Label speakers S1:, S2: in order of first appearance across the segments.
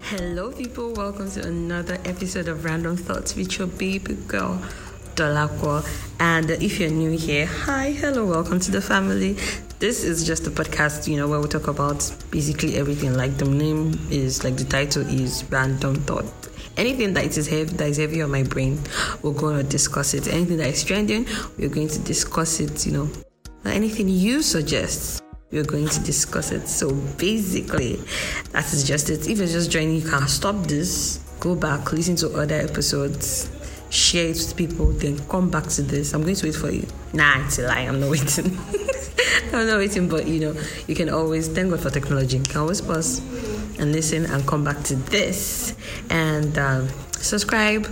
S1: Hello, people. Welcome to another episode of Random Thoughts with your baby girl, Dolakwa. And if you're new here, hi, hello, welcome to the family. This is just a podcast, you know, where we talk about basically everything. Like the name is, like the title is Random Thought. Anything that is heavy, that is heavy on my brain, we're going to discuss it. Anything that is trending, we're going to discuss it. You know, anything you suggest, we're going to discuss it. So basically, that is just it. If you're just joining, you can stop this, go back, listen to other episodes, share it with people, then come back to this. I'm going to wait for you. Nah, it's a lie. I'm not waiting. I'm not waiting, but you know, you can always thank God for technology. You can always pause and listen and come back to this and um, subscribe.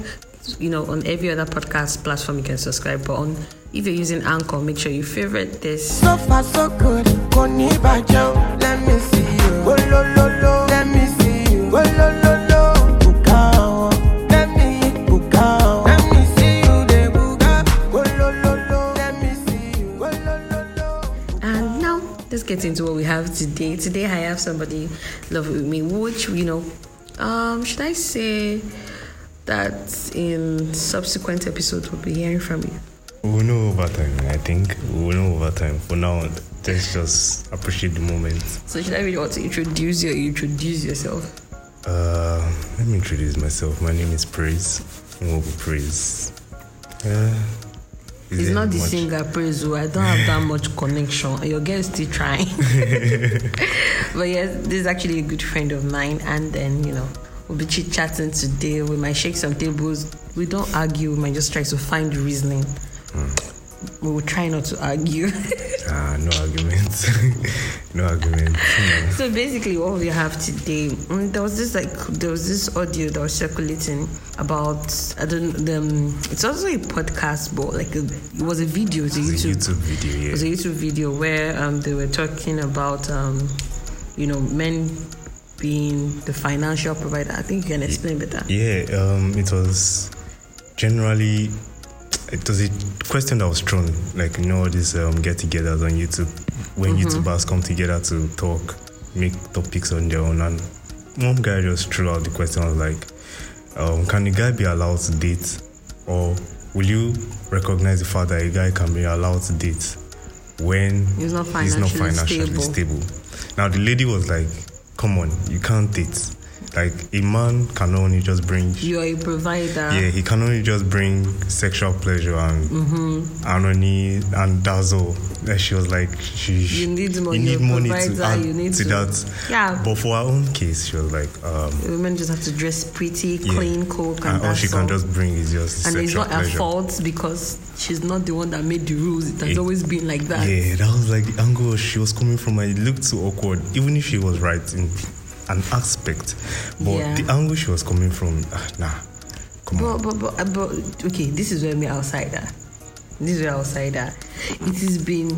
S1: You know, on every other podcast platform, you can subscribe. But on if you're using Anchor, make sure you favorite this.
S2: So far so good, kò ní bàjẹ́ o. Let me see you. Let me see you. Oh. Oh, lo, lo, lo. Let me see. Oh, lo, lo, lo.
S1: And now let's get into what we have today. Today I have somebody love with me, which you know, um, should I say that in subsequent episodes we'll be hearing from you.
S3: We'll know over time, I think. We'll know over time. For now, let's just appreciate the moment.
S1: So should I really want to introduce you or introduce yourself?
S3: Uh, let me introduce myself. My name is Praise. Nwobu Praise. Uh, is
S1: It's not the
S3: much-
S1: singer praise who I don't have that much connection. Your girl is still trying. but yes, this is actually a good friend of mine and then, you know, we'll be chit chatting today. We might shake some tables. We don't argue, we might just try to find reasoning. We will try not to argue.
S3: Ah, no arguments. no arguments. No.
S1: so basically what we have today mm, there was this like there was this audio that was circulating about I don't um it's also a podcast but like a, it was a video it's a
S3: It's a
S1: YouTube
S3: YouTube video,
S1: It was a YouTube video where um, they were talking about, um, you know, men being the financial provider. I think you can explain better.
S3: Yeah, um, it was generally it was a question that was thrown, like you know all these um, get-togethers on YouTube when YouTubers come together to talk, make topics on their own, and one guy just threw out the question was like, um, "Can a guy be allowed to date, or will you recognize the fact that a guy can be allowed to date when
S1: He's not
S3: he's not
S1: financially
S3: financially
S1: stable.
S3: stable?" Now the lady was like, "Come on, you can't date." Like a man can only just bring
S1: You're a provider.
S3: yeah, he can only just bring sexual pleasure and
S1: Mm-hmm.
S3: and dazzle. And she was like, she,
S1: You need money,
S3: You need money to add
S1: you need
S3: to
S1: to-
S3: that.
S1: Yeah.
S3: But for her own case, she was like, um,
S1: Women just have to dress pretty,
S3: yeah.
S1: clean, cook, and,
S3: and all she can
S1: all.
S3: just bring is just
S1: and it's not her fault because she's not the one that made the rules. It has
S3: Yeah.
S1: always been like that.
S3: Yeah, that was like the angle she was coming from, and it looked too awkward. Even if she was right in an aspect, but
S1: Yeah.
S3: the angle she was coming from, ah, nah, come on.
S1: But, but, but, but, okay, this is where me outsider. This is where outsider. It has been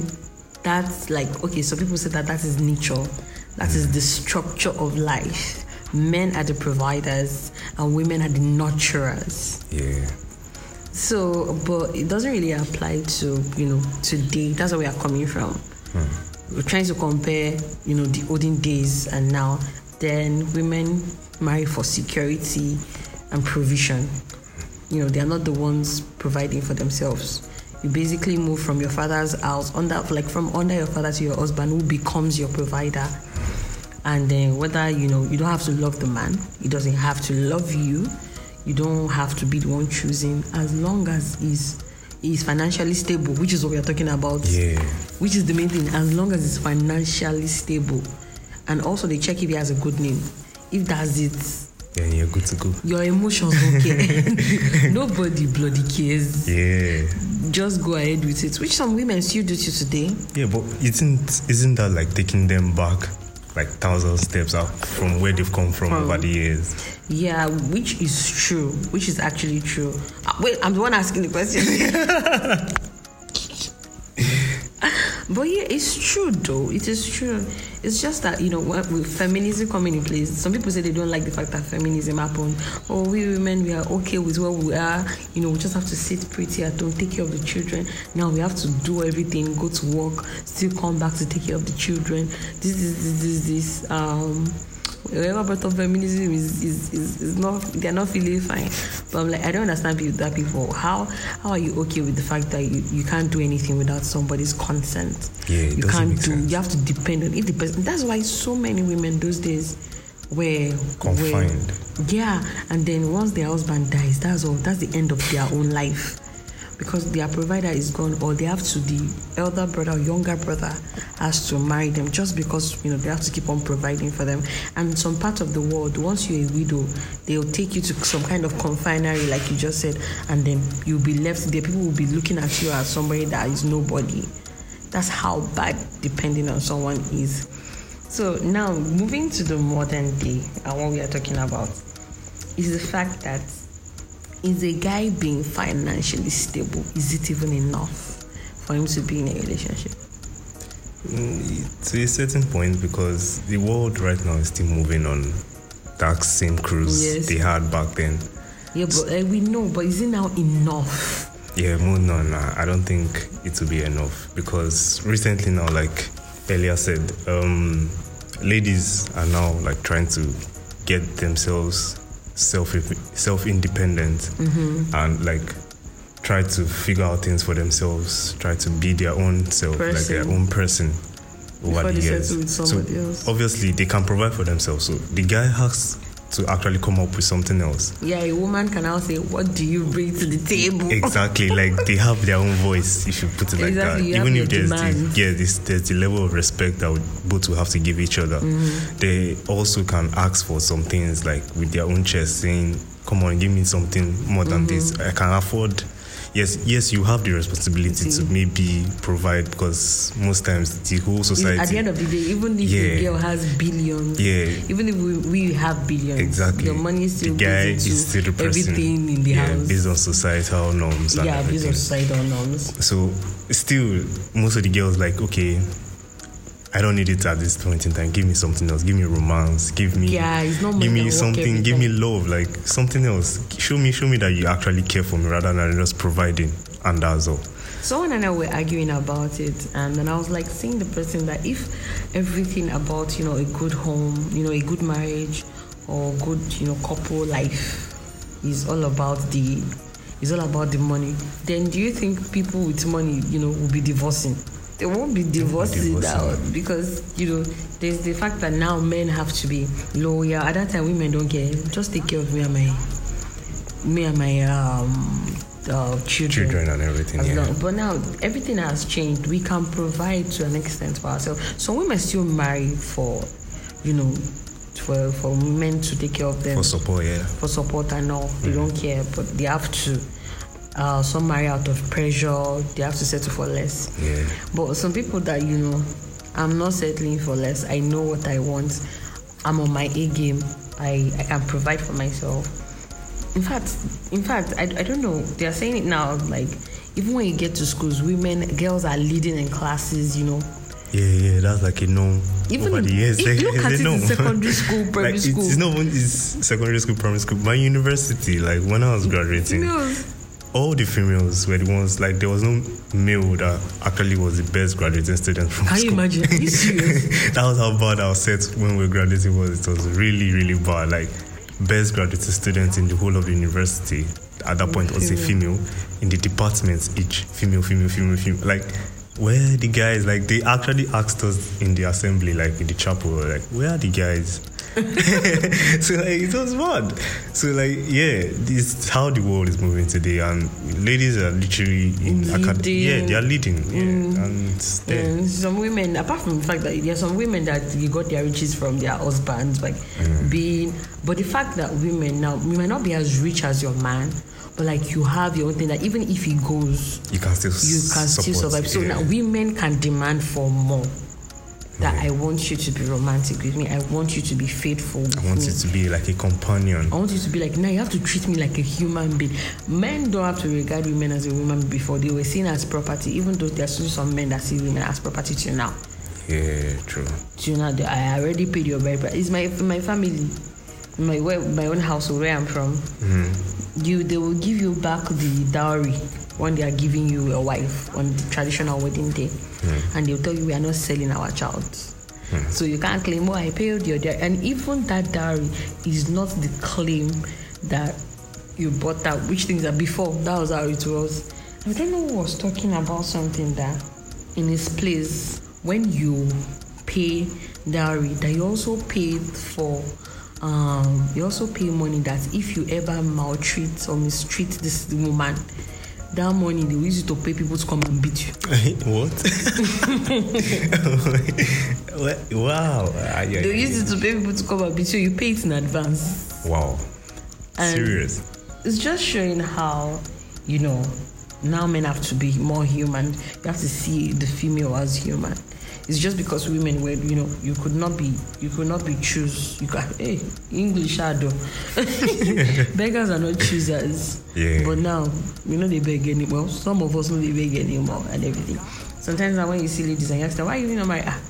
S1: that's like okay. So people say that that is nature, that is mm. the structure of life. Men are the providers and women are the nurturers.
S3: Yeah,
S1: So, but it doesn't really apply to you know today. That's where we are coming from. Hmm. We're trying to compare you know the olden days and now. Then women marry for security and provision. You know they are not the ones providing for themselves. You basically move from your father's house under like from under your father to your husband who becomes your provider. And then whether you know you don't have to love the man, he doesn't have to love you. You don't have to be the one choosing as long as he's he's financially stable, which is what we are talking about.
S3: yeah,
S1: Which is the main thing, as long as he's financially stable. And also they check if he has a good name. If that's it,
S3: then you're good to go.
S1: your emotions don't care. Nobody bloody cares.
S3: Yeah.
S1: Just go ahead with it. Which some women still do to today.
S3: Yeah, but isn't isn't that like taking them back like thousand steps out from where they've come from
S1: From-
S3: over the years?
S1: Yeah, which is true. Which is actually true. Uh, wait, I'm the one asking the question. But yeah, it's true though. It is true. It's just that you know with feminism coming in place, some people say they don't like the fact that feminism happened. Oh, we women we are okay with where we are. You know, we just have to sit pretty at home, take care of the children. Now we have to do everything, go to work, still come back to take care of the children. This is this this this um whoever brought up feminism is, is, is, is not they're not feeling fine. But I'm like I don't understand people that people how how are you okay with the fact that you, you can't do anything without somebody's consent?
S3: Yeah, it
S1: you
S3: doesn't
S1: can't
S3: make
S1: do
S3: sense.
S1: you have to depend on it depends that's why so many women those days were
S3: Confined.
S1: were- yeah, and then once their husband dies, that's all that's the end of their own life. Because their provider is gone, or they have to the elder brother or younger brother has to marry them just because you know they have to keep on providing for them. And some part of the world, once you're a widow, they'll take you to some kind of confinery, like you just said, and then you'll be left there. People will be looking at you as somebody that is nobody. That's how bad depending on someone is. So now moving to the modern day and what we are talking about is the fact that is a guy being financially stable is it even enough for him to be in a relationship?
S3: to a certain point because the world right now is still moving on that same cruise
S1: Yes.
S3: they had back then.
S1: Yeah, but uh, we know, but is it now enough?
S3: Yeah, more no, no, I don't think it will be enough because recently now, like earlier said, um, ladies are now like trying to get themselves self self independent mm-hmm. and like try to figure out things for themselves, try to be their own self, like their own person over
S1: Before
S3: the years.
S1: somebody else.
S3: obviously they can provide for themselves. So the guy has to actually come up with something else.
S1: Yeah, a woman can now say, What do you bring to the table?
S3: Exactly, like they have their own voice. If you put it like
S1: Exactly,
S3: that, even if there's
S1: demands.
S3: the yeah, this, there's the level of respect that both will have to give each other.
S1: Mm-hmm.
S3: They also can ask for some things like with their own chest, saying, "Come on, give me something more than this.
S1: Mm-hmm.
S3: I can afford." Yes, yes, you have the responsibility to
S1: mm-hmm.
S3: maybe provide because most times the whole society.
S1: At the end of the day, even if
S3: Yeah.
S1: the girl has billions,
S3: Yeah.
S1: even if we, we have billions,
S3: Exactly.
S1: the money still
S3: the guy is still the person.
S1: everything in the
S3: yeah,
S1: house.
S3: based on societal norms.
S1: Yeah, based on societal norms.
S3: So still, most of the girls like, okay, I don't need it at this point in time. Give me something else. Give me romance. Give me,
S1: Yeah, it's not
S3: give me something. Give me love, like something else. Show me, show me that you actually care for me rather than just providing, and that's all.
S1: Someone and I were arguing about it, and then I was like seeing the person that if everything about you know a good home, you know a good marriage, or good you know couple life is all about the is all about the money, then do you think people with money you know will be divorcing? They won't be divorcing now because you know there's the fact that now men have to be loyal. At that time, women don't care. Just take care of me and my me and my um uh,
S3: Children and everything. Yeah.
S1: long- but now everything has changed. We can provide to an extent for ourselves. Some women still marry for, you know, for for men to take care of them
S3: For support, yeah.
S1: for support and all. They don't care, but they have to. Uh, some marry out of pressure. They have to settle for less.
S3: Yeah.
S1: But some people that you know, I'm not settling for less. I know what I want. I'm on my A game. I, I can provide for myself. In fact, in fact, I, I don't know. They are saying it now. Like even when you get to schools, women, girls are leading in classes. You know,
S3: Yeah, yeah, that's like a norm.
S1: Even
S3: over the years,
S1: if
S3: they,
S1: you look at it in secondary school, primary
S3: like,
S1: school.
S3: It's, it's not even it's secondary school, primary school. My university, like when I was graduating,
S1: females.
S3: All the females were the ones like there was no male that actually was the best graduating student from
S1: Can
S3: school.
S1: you imagine? Are you serious?
S3: that was how bad our set when we were graduating was. It was really, really bad. Like best graduating student in the whole of the university at that point was a female. In the departments, each female, female, female, female. Like where are the guys? Like they actually asked us in the assembly, like in the chapel, like where are the guys? so like it was bad. So like yeah, this is how the world is moving today, and ladies are literally in acad- Yeah, they are leading. Yeah, and.
S1: And some women, apart from the fact that there are some women that you got their riches from their husbands, like
S3: Mm.
S1: being, but the fact that women now, you might not be as rich as your man, but like you have your own thing that even if he goes,
S3: You can still
S1: you can still survive. So
S3: yeah.
S1: now women can demand for more. That mm-hmm. I want you to be romantic with me. I want you to be faithful. With
S3: I want
S1: me.
S3: you to be like a companion.
S1: I want you to be like, now you have to treat me like a human being. Men don't have to regard women as a woman before. They were seen as property, even though there are still some men that see women as property till now.
S3: Yeah, true.
S1: Till now, they- I already paid your price. It's my my family, my my own household where I'm from. Mm-hmm. You they will give you back the dowry when they are giving you a wife on the traditional wedding day, and they'll tell you we are not selling our child. So you can't claim, oh, I paid your dowry. And even that dowry is not the claim that you bought that, which things that before, that was how it was. I don't know who was talking about something that in his place, when you pay dowry, that you also pay for, um, you also pay money that if you ever maltreat or mistreat this woman, that money they will use it to pay people to come and beat you.
S3: what? Wow.
S1: They use it to pay people to come and beat you. You pay it in advance.
S3: Wow.
S1: And
S3: Serious.
S1: It's just showing how, you know, now men have to be more human. You have to see the female as human. It's just because women were, you know, you could not be, you could not be choose. You got, hey, English shadow. Beggars are not choosers.
S3: Yeah.
S1: But now, you know, they beg anymore. Some of us know they beg anymore and everything. Sometimes now when you see ladies and you ask them, why are you not married? Ah,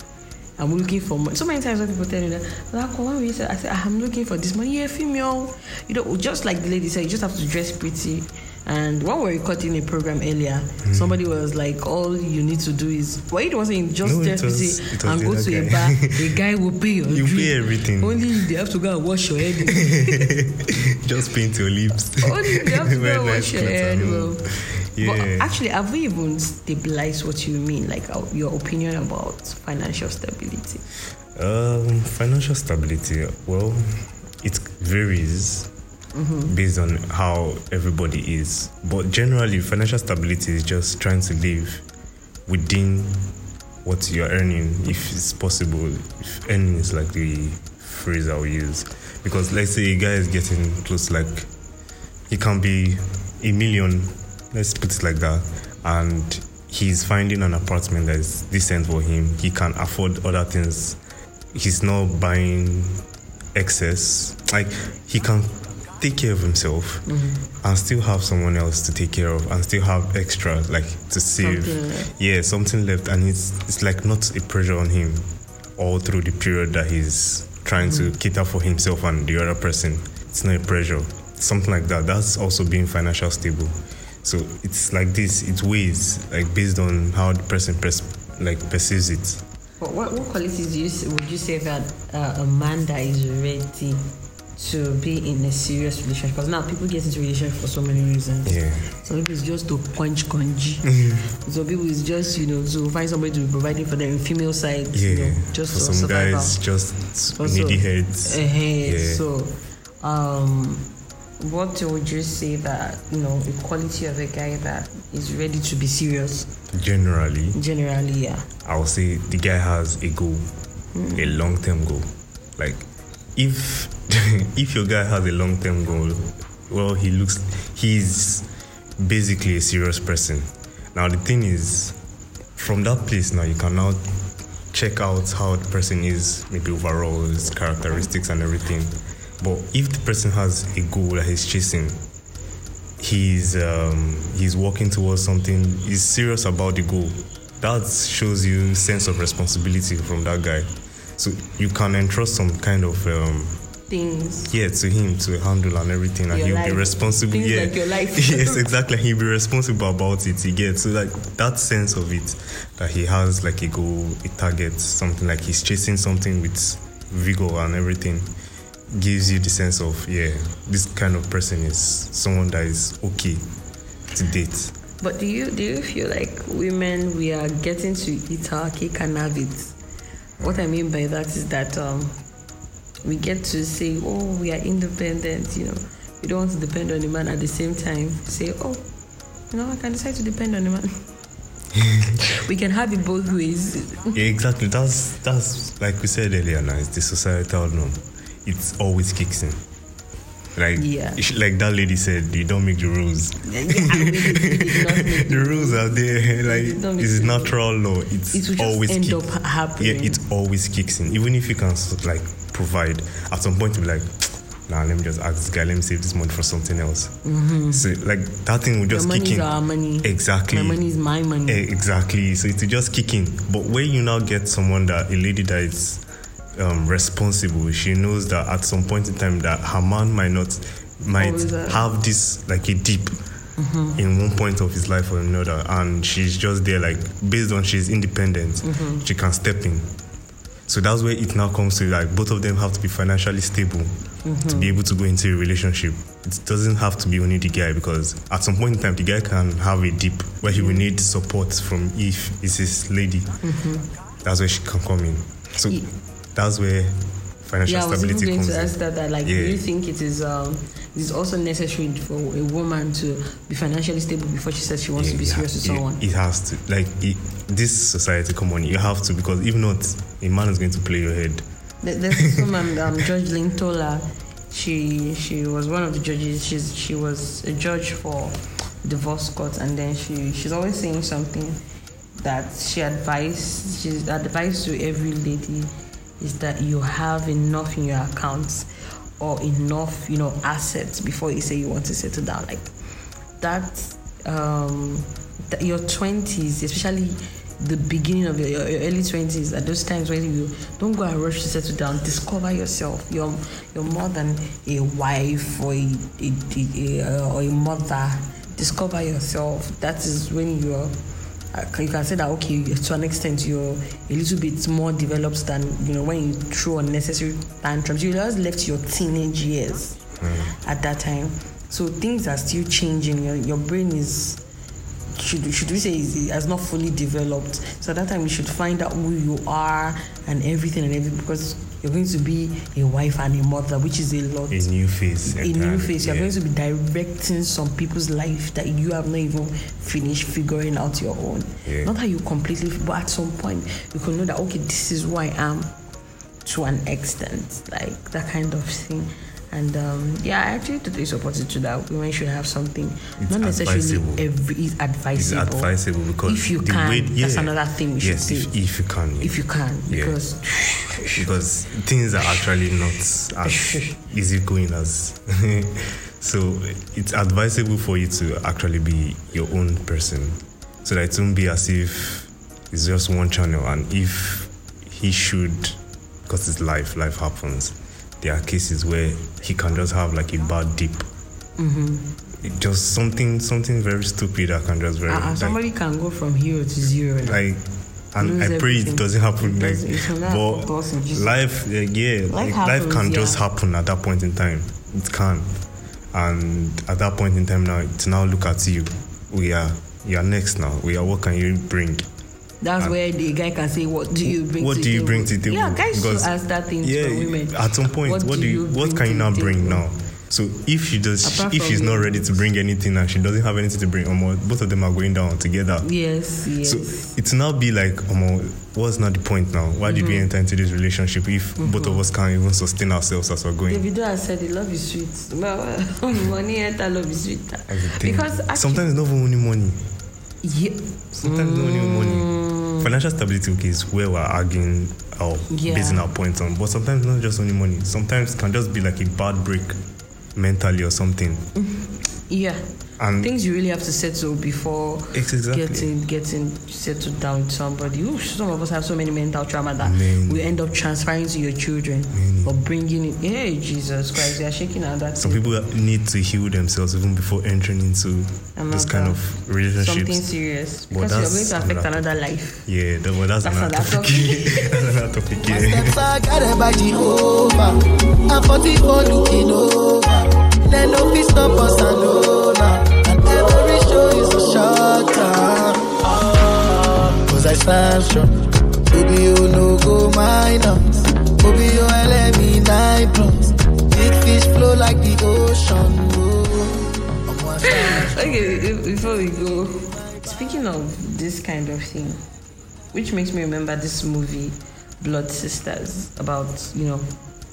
S1: I'm looking for money. So many times when people tell me that, like, when we say, I say, I'm looking for this money. Yeah, female. You know, just like the lady said, you just have to dress pretty. And when we were recording a program earlier,
S3: Hmm.
S1: somebody was like, all you need to do is, why you was saying just
S3: No, it was-
S1: pretty
S3: it was
S1: and go to a bar. the guy will pay your
S3: You
S1: drink.
S3: pay everything.
S1: Only they have to go and wash your head.
S3: Just paint your lips.
S1: Only they have to go and wash your head. Well.
S3: Yeah.
S1: But actually, have we even stabilized what you mean, like uh, your opinion about financial stability?
S3: Um, financial stability. Well, it varies based on how everybody is. But generally, financial stability is just trying to live within what you're earning, if it's possible. If earning is like the phrase I'll use, because let's say a guy is getting close, like he can be a million. Let's put it like that, and he's finding an apartment that is decent for him. He can afford other things he's not buying excess. Like he can take care of himself and still have someone else to take care of and still have extra like to save.
S1: Something.
S3: Yeah, something left and it's it's like not a pressure on him all through the period that he's trying to cater for himself and the other person. It's not a pressure. Something like that. That's also being financial stable. So it's like this, it weighs like based on how the person pers- like perceives it.
S1: But what, what qualities do you, would you say that uh, a man that is ready to be in a serious relationship? Because now people get into relationship for so many reasons.
S3: Yeah.
S1: Some people it's just to punch conji. Some people it's just you know to find somebody to be providing for them female side.
S3: Yeah,
S1: You know, just
S3: for some
S1: survival.
S3: guys, just
S1: Also,
S3: needy heads.
S1: eh,
S3: Yeah.
S1: So, um, what would you say that you know the quality of a guy that is ready to be serious?
S3: Generally,
S1: Generally, yeah.
S3: I would say the guy has a goal, a long-term goal. Like, if if your guy has a long-term goal, well, he looks he's basically a serious person. Now the thing is, from that place now you can now check out how the person is, maybe overall his characteristics and everything. But if the person has a goal that he's chasing, he's um, he's working towards something, he's serious about the goal. That shows you sense of responsibility from that guy. So you can entrust some kind of um,
S1: Things.
S3: yeah to him to handle and everything, and
S1: Your
S3: he'll
S1: life.
S3: be responsible.
S1: Things
S3: yeah,
S1: like your life.
S3: yes, exactly. He'll be responsible about it. He gets so like that sense of it that he has like a goal, a target, something like he's chasing something with vigor and everything. Gives you the sense of yeah, this kind of person is someone that is okay to date.
S1: But do you do you feel like women we are getting to eat our cake and have it? What I mean by that is that um, we get to say, oh, we are independent. You know, we don't want to depend on a man at the same time. Say, oh, you know, I can decide to depend on a man. we can have it both ways.
S3: Yeah, exactly. That's that's like we said earlier. Now it's the societal norm. It always kicks in. Like,
S1: Yeah.
S3: like that lady said, you don't make the rules.
S1: Yeah, I really did
S3: the rules are there. Like, it's natural law. It's
S1: It
S3: always
S1: end
S3: kick-
S1: up happening.
S3: Yeah, it always kicks in. Even if you can like provide, at some point you'll be like, nah, let me just ask this guy. Let me save this money for something else. So like that thing will just kick
S1: money is
S3: in.
S1: our money.
S3: Exactly.
S1: My money is my money.
S3: Eh, Exactly. So it will just kick in. But when you now get someone that a lady that is um, responsible, she knows that at some point in time that her man might not might
S1: uh,
S3: have this like a dip
S1: Mm-hmm.
S3: in one point of his life or another, and she's just there like based on she's independent,
S1: Mm-hmm.
S3: she can step in. So that's where it now comes to like both of them have to be financially stable
S1: Mm-hmm.
S3: to be able to go into a relationship. It doesn't have to be only the guy because at some point in time the guy can have a dip where he will need support from if it's his lady. That's where she can come in. So that's where financial
S1: yeah, I was even
S3: stability
S1: going
S3: comes
S1: to
S3: in.
S1: ask that. That like, do
S3: Yeah.
S1: you think it is um, it is also necessary for a woman to be financially stable before she says she wants to be serious with
S3: it-
S1: someone?
S3: It, has to. Like it, this society, come on, you have to because if not, a man is going to play your head.
S1: There- There's this woman, um, Judge Lynn Toler. She she was one of the judges. She's she was a judge for divorce court, and then she she's always saying something that she advised she's advised to every lady is that you have enough in your accounts or enough you know assets before you say you want to settle down. Like that um that your 20s especially the beginning of your, your, early 20s at those times when you don't go and rush to settle down discover yourself. You're you're more than a wife or a, a, a, a or a mother discover yourself. That is when you're Uh, you can say that okay to an extent you're a little bit more developed than you know when you throw unnecessary tantrums. You just left your teenage years mm. at that time. So things are still changing. Your, your brain is should, should we say is, has not fully developed so at that time you should find out who you are and everything and everything because you're going to be a wife and a mother which is a lot
S3: A new face.
S1: a new face. You're
S3: yeah.
S1: going to be directing some people's life that you have not even finished figuring out your own.
S3: Yeah.
S1: Not that you completely, but at some point you can know that okay, this is who I am to an extent, like that kind of thing. And um, yeah, I actually totally supported to that. Women should have something,
S3: It's
S1: not necessarily
S3: advisable.
S1: every is
S3: It's
S1: advisable.
S3: advisable because
S1: if you can,
S3: way,
S1: that's another thing we should
S3: yes,
S1: say.
S3: if, if you can.
S1: if you can,
S3: Yeah.
S1: because
S3: because things are actually not as easy going as so it's advisable for you to actually be your own person so that it won't be as if it's just one channel and if he should because it's life life happens there are cases where he can just have like a bad dip. It just something something very stupid that can just very
S1: uh,
S3: like-
S1: somebody can go from hero to zero.
S3: like and I pray
S1: everything.
S3: it doesn't happen
S1: It
S3: like
S1: doesn't- it will not happen to us in
S3: but life uh, yeah
S1: Life
S3: like, life
S1: happens,
S3: can just happen at that point in time. It can. And at that point in time now it's now look at you we are you are next now. We are what can you bring
S1: That's where the guy can say, "What do you bring?
S3: what
S1: to
S3: do you
S1: table?
S3: bring to the table
S1: Yeah, guys should
S3: Because-
S1: ask that thing
S3: yeah
S1: for women.
S3: at some point what, do you, what can you
S1: to
S3: now bring now so if she does
S1: Apart
S3: if she's not ready to bring anything and she doesn't have anything to bring um, both of them are going down together
S1: Yes, yes.
S3: So it's now be like, um, what's not the point now? Why did
S1: Mm-hmm.
S3: we enter into this relationship if both of us can't even sustain ourselves as we're going?
S1: Davido has said, "The love is sweet." Well, money enter, love is sweet.
S3: That's the thing.
S1: Because actually,
S3: sometimes it's not only money.
S1: Yeah,
S3: Sometimes it's not only money. Mm. Financial stability okay, is where we're arguing or
S1: Yeah.
S3: basing our points on. But sometimes not just only money. Sometimes it can just be like a bad break mentally or something.
S1: yeah.
S3: And
S1: Things you really have to settle before
S3: Ex- exactly.
S1: getting getting settled down with somebody. Ooh, some of us have so many mental trauma that
S3: Many.
S1: we end up transferring to your children
S3: Many.
S1: or bringing it. Hey, Jesus Christ, they are shaking at that.
S3: some
S1: thing.
S3: people need to heal themselves even before entering into those kind
S1: Another-
S3: of
S1: something
S3: relationships.
S1: serious
S3: But
S1: because you're going to affect
S3: another
S1: another life.
S3: Yeah, that, well, that's,
S1: That's
S3: another
S1: another
S3: topic. that's another topic. Yeah.
S2: Steps are guided by Jehovah. I'm 44 looking over. Let no peace stop us
S1: which makes me remember this movie, Blood Sisters, about, you know,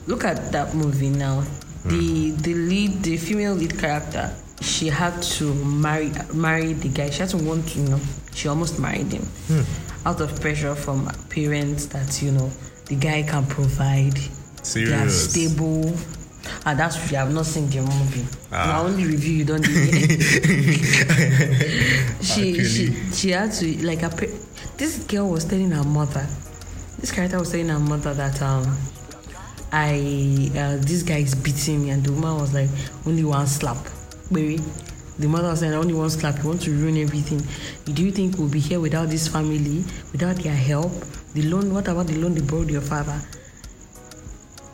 S1: look at that movie now. The hmm. the lead, the female lead character, she had to marry marry the guy. She had to want to, you know, she almost married him hmm. out of pressure from parents that you know the guy can provide. They are stable. And that's true. I have not seen the movie.
S3: Ah.
S1: My only review you don't she she she had to like a this girl was telling her mother this character was telling her mother that um i uh, this guy is beating me. And the woman was like only one slap. Baby the mother was saying only one slap. You want to ruin everything. Do you think we'll be here without this family without their help? The loan what about the loan they borrowed your father?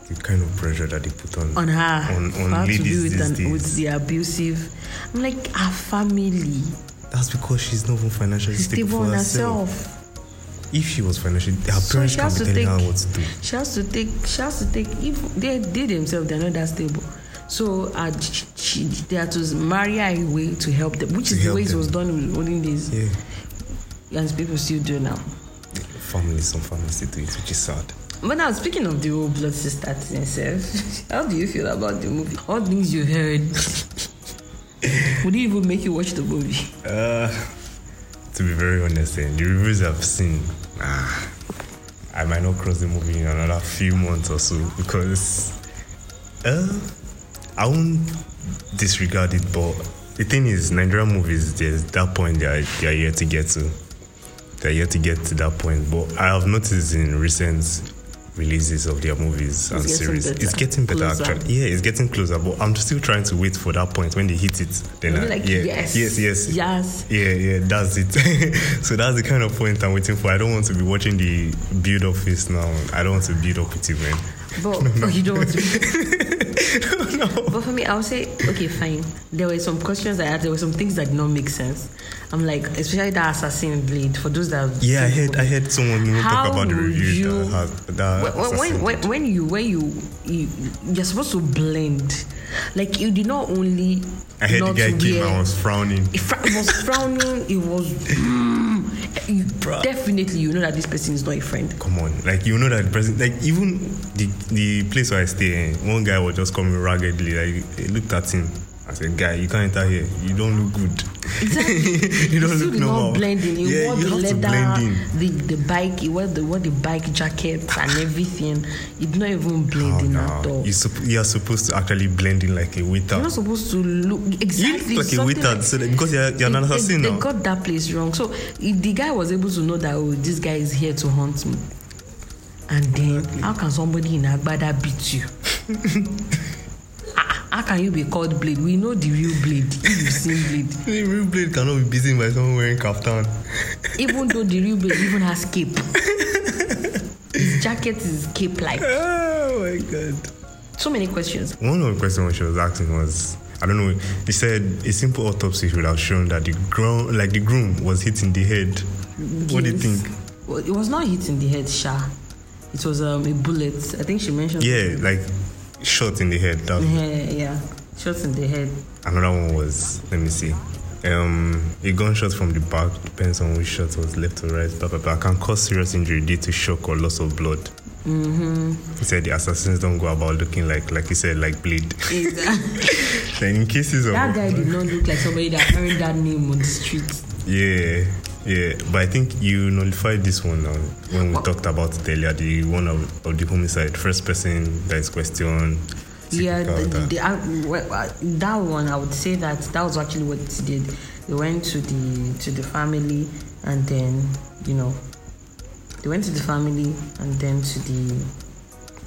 S3: The kind of pressure that they put on
S1: on her.
S3: on, on
S1: her to be with, an, with the abusive. I'm like our family.
S3: That's because she's not even financially
S1: she's
S3: stable,
S1: stable
S3: for herself.
S1: herself
S3: If she was financially, her
S1: So
S3: parents
S1: has
S3: be telling
S1: take-
S3: her what to do.
S1: She has to take. She has to take. If they they themselves they're not that stable, so uh, she, they had to marry her away to help them, which
S3: To
S1: is the way it was done in olden days,
S3: Yeah,
S1: and people still do now.
S3: families, some families still do it, which is sad.
S1: But now speaking of the whole blood sister thing, sef, how do you feel about the movie? All things you heard. Would it even make you watch the movie?
S3: Uh, to be very honest, eh, the reviews I've seen, ah, I might not cross the movie in another few months or so because uh, I won't disregard it. But the thing is, Nigerian movies, there's that point they are, they are yet to get to. They're yet to get to that point. But I have noticed in recent releases of their movies and
S1: getting
S3: series,
S1: better,
S3: it's getting better
S1: closer.
S3: actually. Yeah, it's getting closer. But I'm still trying to wait for that point when they hit it. Then I,
S1: like,
S3: yeah,
S1: yes,
S3: yes, yes,
S1: yes.
S3: yeah, yeah, that's it. so that's the kind of point I'm waiting for. I don't want to be watching the build up phase now. I don't want to build up with it, man.
S1: But oh, you don't want to. But for me, I would say, okay, fine. There were some questions I had. There were some things that did not make sense. I'm like, especially that assassin blade. For those that have
S3: Yeah, I heard, I heard someone talk about the review
S1: you-
S3: that has that.
S1: when, when, when, you when you, you you're supposed to blend, like you did not only.
S3: I heard the guy came I was frowning.
S1: It, fr- it was frowning. It was. You, definitely, you know that this person is not a friend.
S3: Come on, like you know that the person, like even the the place where I stay, eh, one guy was just coming raggedly. Like he looked at him. I said, "Guy, you can't enter here. You don't look good.
S1: Exactly.
S3: you don't look normal.
S1: not blend in.
S3: Yeah,
S1: wore
S3: you
S1: the
S3: have
S1: leather,
S3: to blend in.
S1: the the bike, he wore the wore the bike jacket and everything. Did not even blending
S3: Oh, no.
S1: at all.
S3: You, supp- you are supposed to actually blend in like a waiter.
S1: You're not supposed to look exactly You
S3: look like a waiter
S1: like-
S3: so because you're, you're an
S1: They-
S3: assassin
S1: they, they got that place wrong. So if the guy was able to know that oh, this guy is here to hunt me, and then how can somebody in Agbada beat you? How can you be called blade? We know the real blade. If you've seen blade,
S3: The real blade cannot be beaten by someone wearing kaftan.
S1: even though the real blade even has cape, his jacket is cape like.
S3: Oh my god.
S1: So many questions.
S3: One of the questions she was asking was, I don't know. He said a simple autopsy would have shown that the groom, like the groom, was hit in the head. What do you think?
S1: Well, it was not hit in the head, Sha. It was um, a bullet. I think she mentioned.
S3: Yeah, like shot in the head. That
S1: Yeah, yeah. Shots in the head.
S3: another one was. Let me see. Um, a gunshot from the back depends on which shot was left or right. Blah, blah, blah, can cause serious injury due to shock or loss of blood. Mm-hmm. He said the assassins don't go about looking like, like he said, like bleed.
S1: Exactly.
S3: then in cases of
S1: that guy did not look like somebody that heard that name on the street.
S3: Yeah, yeah. But I think you nullified this one now when we talked about it earlier. The one of, of the homicide, first person that is questioned.
S1: Yeah, the, the, uh, well, uh, that one I would say that that was actually what they did. They went to the to the family and then you know they went to the family and then to the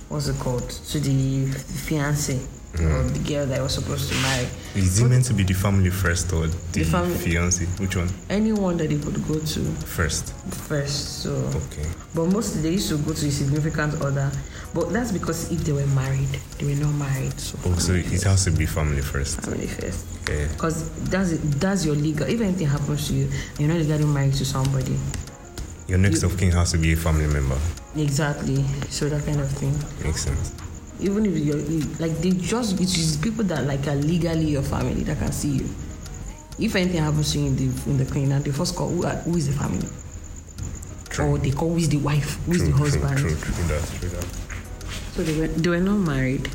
S1: what's it called to the fiance or the girl that was supposed to marry.
S3: Is it meant to be the family first or the,
S1: The family-
S3: fiance? Which one
S1: Anyone that they could go to
S3: first?
S1: first. So
S3: Okay.
S1: But mostly they used to go to a significant other. But that's because if they were married, they were not married. So
S3: Oh, so it has to be family first.
S1: family first.
S3: Yeah.
S1: Because that's it, that's your legal. If anything happens to you, you're not getting married to somebody.
S3: Your next of kin has to be a family member.
S1: Exactly. So that kind of thing.
S3: Makes sense.
S1: Even if you're like they just it is people that like are legally your family that can see you. If anything happens to you in the in the cleaner, they first call who, are, who is the family.
S3: True.
S1: Or they call who is the wife, who is
S3: True,
S1: the husband.
S3: true, true that, true that.
S1: So they were they were not married.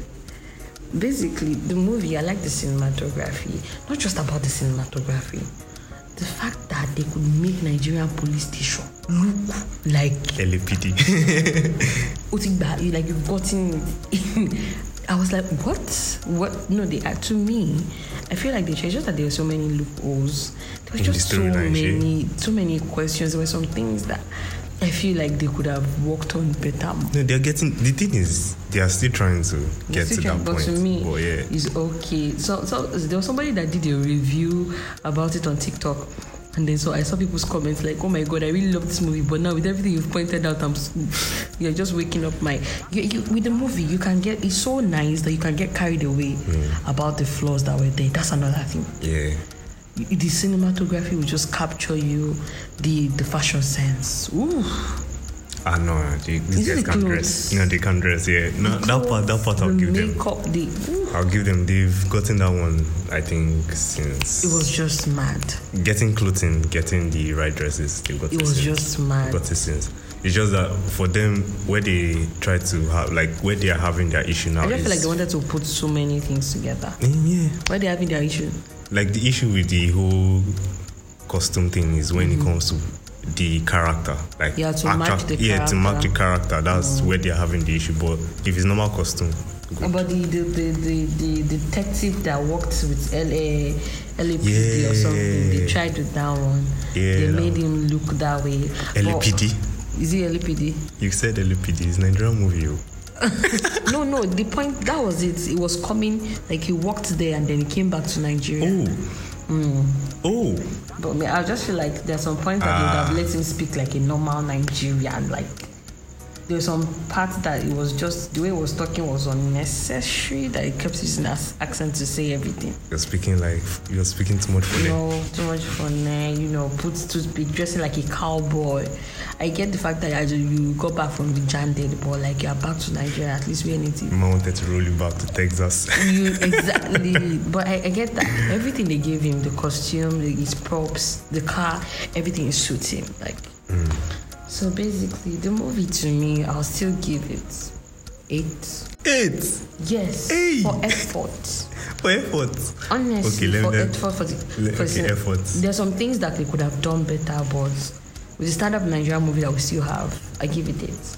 S1: basically the movie. I like the cinematography, not just about the cinematography. The fact that they could make Nigerian police station look like
S3: LAPD.
S1: Like you've gotten. I was like, what? What? No, they are to me. I feel like they changed just that there were so many loopholes. There
S3: the
S1: just so many, so many questions. There were some things that I feel like they could have worked on better.
S3: no, they're getting. The thing is, they are still trying to get to
S1: Situation,
S3: that
S1: but
S3: point.
S1: to me,
S3: but yeah,
S1: it's okay. So, so there was somebody that did a review about it on TikTok, and then so I saw people's comments like, "Oh my god, I really love this movie," but now with everything you've pointed out, I'm you're just waking up my. You, you, with the movie, you can get it's so nice that you can get carried away about the flaws that were there. That's another thing.
S3: yeah.
S1: The cinematography will just capture you, the the fashion sense. Ooh.
S3: Ah no, they, these
S1: it
S3: guys
S1: the
S3: can dress. No, they can dress. Yeah, no, that part, that part, I'll
S1: the
S3: give them.
S1: makeup, the
S3: I'll give them. They've gotten that one. I think since
S1: it was just mad.
S3: getting clothing, getting the right dresses. They've got
S1: It was just mad.
S3: got it since. It's just that for them, where they try to have, like, where they are having their issue now
S1: I just feel like they wanted to put so many things together.
S3: Eh, yeah,
S1: Why they're having their issue?
S3: Like the issue with the whole costume thing is when it comes to the character, like
S1: Mm-hmm. Yeah, to match the
S3: yeah, to match the
S1: character.
S3: character. That's where they are having the issue. But if it's normal costume, good.
S1: About the the, the, the, the detective that worked with LA, LAPD or something, they tried with that one.
S3: Yeah,
S1: they made him look that way. But-
S3: LAPD.
S1: Is it LAPD?
S3: You said LAPD is Nigerian movie.
S1: no, no. The point that was it. It was coming like he walked there and then he came back to Nigeria.
S3: Oh, oh,
S1: But I just feel like there's some point that you would
S3: Ah.
S1: have let him speak like a normal Nigerian. Like there's some part that it was just the way he was talking was unnecessary. That he kept using his accent to say everything.
S3: you're speaking like you're speaking too much for
S1: You
S3: them.
S1: too much fun. eh, You know, put toothpick, dressing like a cowboy. I get the fact that as you got back from the Janded, but like you're back to Nigeria, at least we're native.
S3: Mama wanted to roll you back to Texas.
S1: You exactly, but I, I get that everything they gave him, the costume, the, his props, the car, everything suits him. Like, so basically, the movie to me, I'll still give it eight.
S3: Eight
S1: Yes,
S3: Eight.
S1: for effort.
S3: for effort.
S1: Honestly,
S3: Okay, let
S1: for
S3: me-
S1: effort, for the, for
S3: okay,
S1: the-
S3: effort.
S1: There's some things that they could have done better, but with the standard of Nigerian movie that we still have, I give it eight.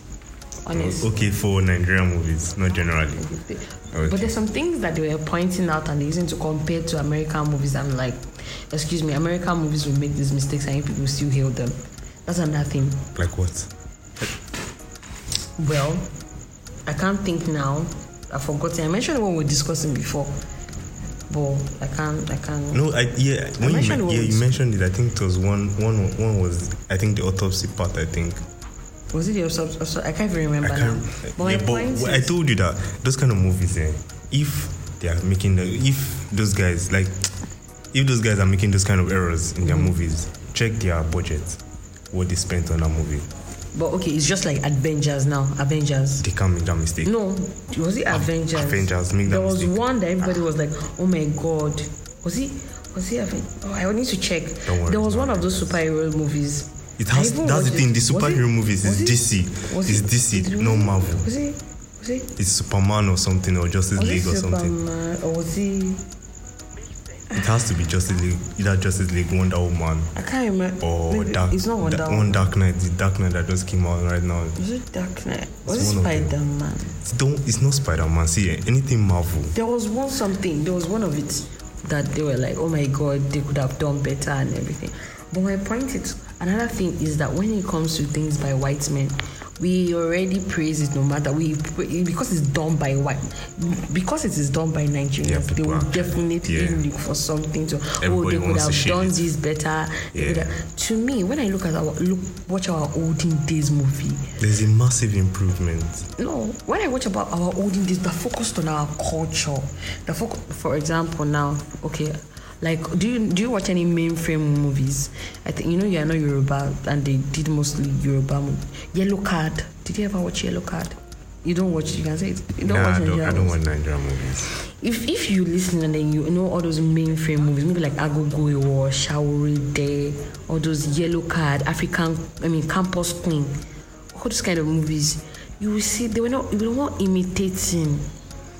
S1: Honestly.
S3: Okay, for Nigerian movies, not generally. Okay.
S1: But there's some things that they were pointing out and they're using to compare to American movies. I'm like, excuse me, American movies will make these mistakes and people still hail them. That's another thing.
S3: Like what?
S1: Well, I can't think now. I've forgotten. I mentioned what we were discussing before. But I can't I can't
S3: No, I yeah. When you,
S1: mentioned
S3: men- yeah, you mentioned it. I think it was one. One. One was. I think the autopsy part. I think.
S1: was it the sub- I can't even remember
S3: I can't.
S1: now. But my
S3: yeah, but I told you that those kind of movies, eh, if they are making the, if those guys like, if those guys are making those kind of errors in their
S1: Mm-hmm.
S3: movies, check their budget, what they spent on that movie.
S1: But okay, it's just like Avengers now. Avengers.
S3: They can't make that mistake.
S1: No, was it Avengers?
S3: Avengers, make that
S1: There was
S3: mistake.
S1: one that everybody ah. was like, "Oh my god, was he? Was he? Aven- Oh, I need to check."
S3: Don't worry,
S1: there was one of those superhero movies.
S3: It has. That's the
S1: watched
S3: thing.
S1: it.
S3: The superhero
S1: it-
S3: movies is
S1: it-
S3: DC.
S1: was
S3: It's DC,
S1: it-
S3: no Marvel.
S1: Was it? Was it?
S3: It's Superman or something or Justice
S1: Was
S3: League
S1: it
S3: or something.
S1: Superman or was he?
S3: It has to be Justice League, either Justice League, Wonder Woman,
S1: I can't remember.
S3: or
S1: Maybe
S3: Dark.
S1: It's not Wonder
S3: Da-
S1: Woman.
S3: one Dark Knight, the Dark Knight that just came out right now.
S1: Is it Dark Knight? Was it
S3: one of them.
S1: Spider Man?
S3: It's don't. It's not Spider Man. See anything Marvel.
S1: There was one something. There was one of it that they were like, "Oh my god, they could have done better and everything." But my point is, another thing is that when it comes to things by white men, we already praise it no matter we because it's done by white because it is done by
S3: Yeah,
S1: Nigerians. they will
S3: are-
S1: definitely
S3: yeah.
S1: look for something to. oh,
S3: Everybody
S1: they could have done
S3: it.
S1: this better.
S3: Yeah.
S1: have- To me, when I look at our look, watch our olden days movie,
S3: There's a massive improvement.
S1: no, when I watch about our olden days, that focused on our culture. The focus, for example, now, okay, like do you do you watch any mainframe movies? I think you know you are not Yoruba, and they did mostly Yoruba. mo- Yellow Card. Did you ever watch Yellow Card? You don't watch. You can say it. You don't
S3: Nah,
S1: watch
S3: I don't. I don't
S1: movies.
S3: want Nigerian movies.
S1: If if you listen and then you know all those mainframe movies, maybe like Agogo Eewo, Day, all those Yellow Card, African, I mean Campus Queen, all those kind of movies, you will see they were not they were not imitating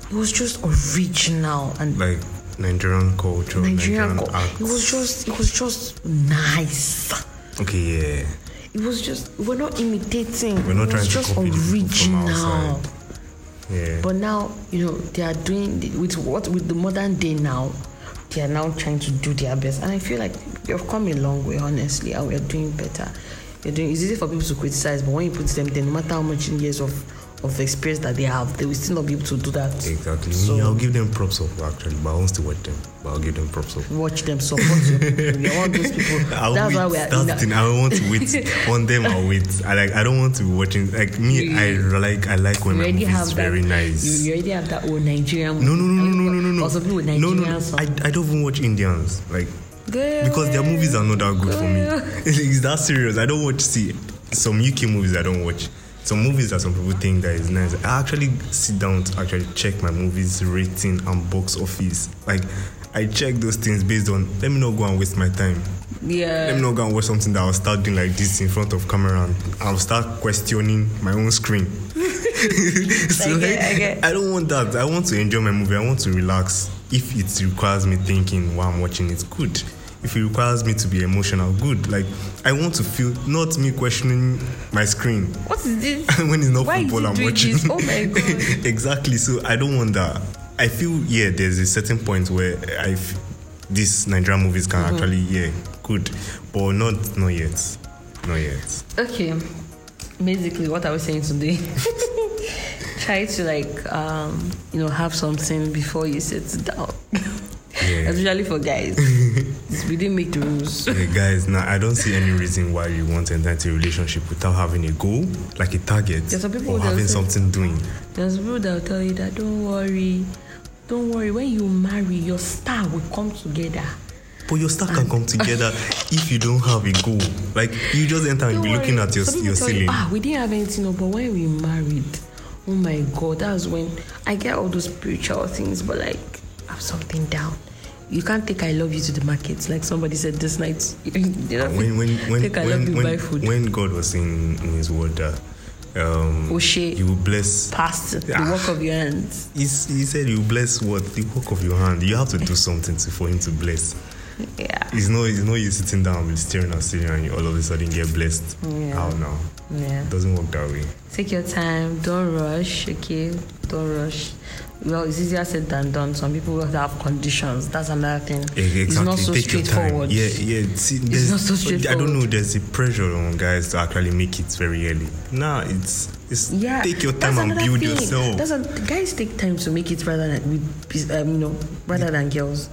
S1: it was just original and
S3: Like Nigerian culture,
S1: Nigerian.
S3: Nigerian,
S1: co- It was just, it was just nice.
S3: okay, yeah.
S1: It was just, we're not imitating.
S3: We're not
S1: it
S3: trying
S1: was
S3: to
S1: just
S3: copy
S1: original.
S3: Yeah.
S1: But now, you know, they are doing with what with the modern day now. They are now trying to do their best, and I feel like we have come a long way, honestly, and we are doing better. You're doing. It's easy for people to criticize, but when you put them there, no matter how much years of of experience that they have, they will still not be able to do that.
S3: exactly.
S1: So-
S3: Me, I'll give them props up actually, but I won't still watch them. But I'll give them props up.
S1: Watch them, support your people. You're one of those people.
S3: I'll
S1: That's
S3: wait.
S1: why we are.
S3: That's the thing. I want to wait on them. I'll wait. I like. I don't want to be watching. Like me, I like. I like when
S1: you
S3: my movie is
S1: that.
S3: very nice.
S1: You, you already have that old Nigerian.
S3: no, no, no, no, no, no, no, no.
S1: People with
S3: no,
S1: Nigerian
S3: no, no.
S1: song.
S3: I, I don't even watch Indians. Like
S1: Girl.
S3: because their movies are not that good for me. It's that serious. I don't watch see some UK movies. I don't watch some movies that some people think that is nice. I actually sit down to actually check my movies rating and box office. Like I check those things based on. Let me not go and waste my time.
S1: Yeah.
S3: Let me not go and watch something that I'll start doing like this in front of camera and I'll start questioning my own screen. so
S1: I get- I get.
S3: I don't want that. I want to enjoy my movie. I want to relax. If it requires me thinking while I'm watching it's good. If it requires me to be emotional, good. Like I want to feel not me questioning my screen
S1: What is this?
S3: when it's not
S1: Why is
S3: football
S1: he
S3: I'm
S1: doing
S3: watching.
S1: this? Oh my God.
S3: exactly. So I don't want that. I feel yeah, there's a certain point where I f- these Nigerian movies can
S1: Mm-hmm.
S3: actually yeah good, but not not yet, not yet.
S1: Okay. Basically, what I was saying today. Try to like um, you know have something before you sit down.
S3: Yeah.
S1: Especially for guys. We didn't make the rules.
S3: Okay, guys, now I don't see any reason why you want to enter into a relationship without having a goal, like a target,
S1: There's some people
S3: or having
S1: say-
S3: something doing.
S1: There's people that will tell you that don't worry, don't worry. When you marry, your star will come together.
S3: But your star can come together if you don't have a goal. Like you just enter and
S1: Don't
S3: be looking at your
S1: Some
S3: your
S1: tell you,
S3: ceiling.
S1: ah, we didn't have anything, no, but when we married, oh my god, that's when I get all those spiritual things, but like I have something down. You can't take I love you to the market, like somebody said this night. you know,
S3: when when when
S1: take I love
S3: when,
S1: buy food.
S3: when God was saying in His word that um,
S1: Oshe.
S3: He will bless.
S1: past the
S3: Ah.
S1: work of your hands.
S3: He's, he said you bless what the work of your hand. You have to do something to, for Him to bless.
S1: Yeah.
S3: It's no, it's no you sitting down staring at ceiling and you all of a sudden get blessed.
S1: Yeah.
S3: How now?
S1: Yeah.
S3: It doesn't work that way.
S1: Take your time. Don't rush. Okay. Don't rush. Well, it's easier said than done. Some people have conditions. That's another thing.
S3: Yeah, exactly.
S1: It's not so
S3: Take your time.
S1: straightforward.
S3: Yeah, yeah. See, there's,
S1: not so straightforward.
S3: I don't know. There's a pressure on guys to actually make it very early. Now it's it's
S1: Yeah,
S3: take your time and build
S1: thing.
S3: yourself.
S1: That's a, guys take time to make it rather than with, um, you know, rather than girls.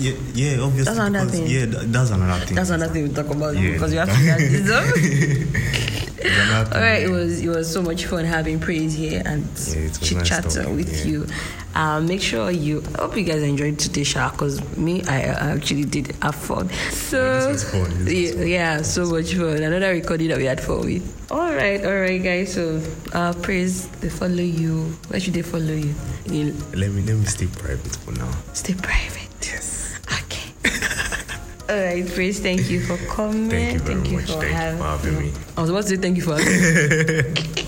S3: Yeah, yeah, obviously.
S1: That's another
S3: because,
S1: thing.
S3: Yeah, that, that's another thing.
S1: That's another thing we talk about
S3: Yeah.
S1: because you have to get this up. All right, it was it was so much fun having praise here and
S3: Yeah,
S1: chit
S3: nice
S1: chat
S3: talking,
S1: with
S3: yeah.
S1: you. Um, make sure you. I hope you guys enjoyed today's show because me, I, I actually did have fun. So
S3: fun,
S1: yeah, yeah, so much fun. Another recording that we had for with. All right, all right, guys. So uh, praise they follow you. Where should they follow you? you
S3: Let me let me stay private for now.
S1: stay private.
S3: Yes.
S1: All right, Praise, thank you for coming.
S3: Thank you very much.
S1: for
S3: Thank you for having me.
S1: I was about to say thank you for having me.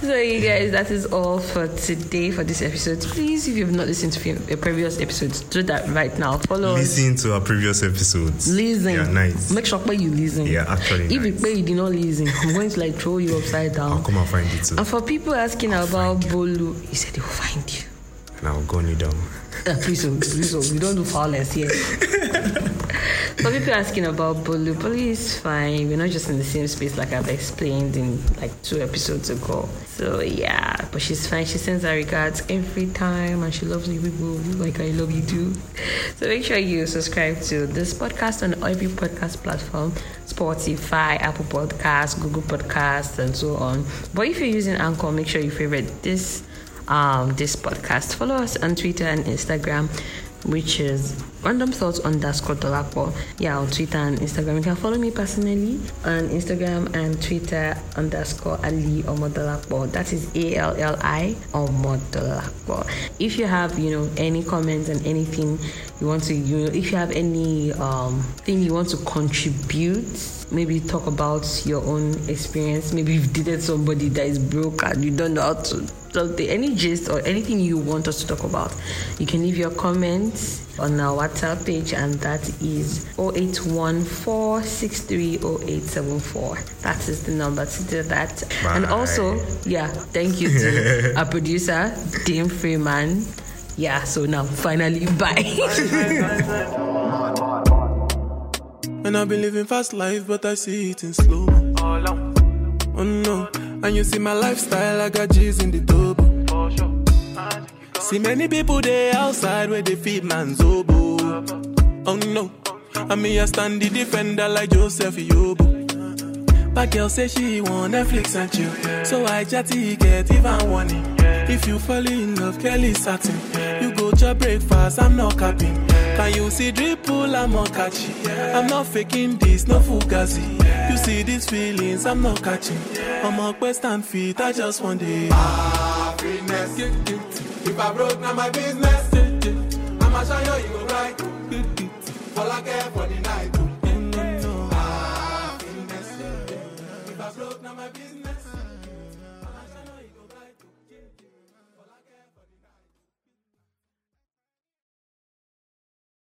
S1: so, you guys, that is all for today for this episode. Please, if you've not listened to previous episodes, do that right now. Follow us.
S3: Listen to our previous episodes.
S1: Listen.
S3: Yeah, nice.
S1: Make sure you listen.
S3: Yeah, actually
S1: If you
S3: nice.
S1: pay you did not listen, I'm going to like throw you upside down.
S3: I'll come and find you too.
S1: And for people asking about Bolu, he said he will find you.
S3: And I'll gun you down.
S1: Uh, please, oh, please, oh, we don't do violence here. For people asking about Bolu, Bolu is fine. We're not just in the same space like I've explained in like two episodes ago. So yeah, but she's fine. She sends her regards every time, and she loves you people like I love you too. So make sure you subscribe to this podcast on every podcast platform: Spotify, Apple Podcasts, Google Podcasts, and so on. But if you're using Anchor, make sure you favorite this um, this podcast. Follow us on Twitter and Instagram, which is random thoughts underscore dolapo. Yeah, on Twitter and Instagram. You can follow me personally on Instagram and Twitter underscore Alli Omodolapo. That is A L L I Omodolapo. If you have, you know, any comments and anything you want to, you know, if you have any um thing you want to contribute maybe talk about your own experience. Maybe you've dated somebody that is broke and you don't know how to something, any gist or anything you want us to talk about, you can leave your comments on our WhatsApp page, and that is 0814630874. That is the number to do that. And also, yeah, thank you to our producer, Dame Freeman. Yeah, so now finally, bye.
S4: And I've been living fast life, but I see it in slow. Oh no, and you see my lifestyle, I got G's in the double. See many people there outside where they feed man's oboe. Oh no, and me I stand the defender like Joseph Yobo. But girl say she want Netflix and chill, so I chatty get even warning. If you fall in love, Kelly satin. You go to breakfast, I'm not capping. Can you see dripple, I'm not catching. I'm not faking this, no fugazi. You see these feelings, I'm not catching. I'm a quest and feet, I just want it.
S5: happiness. If I broke, now my business. I'ma show you, you go right. All I care for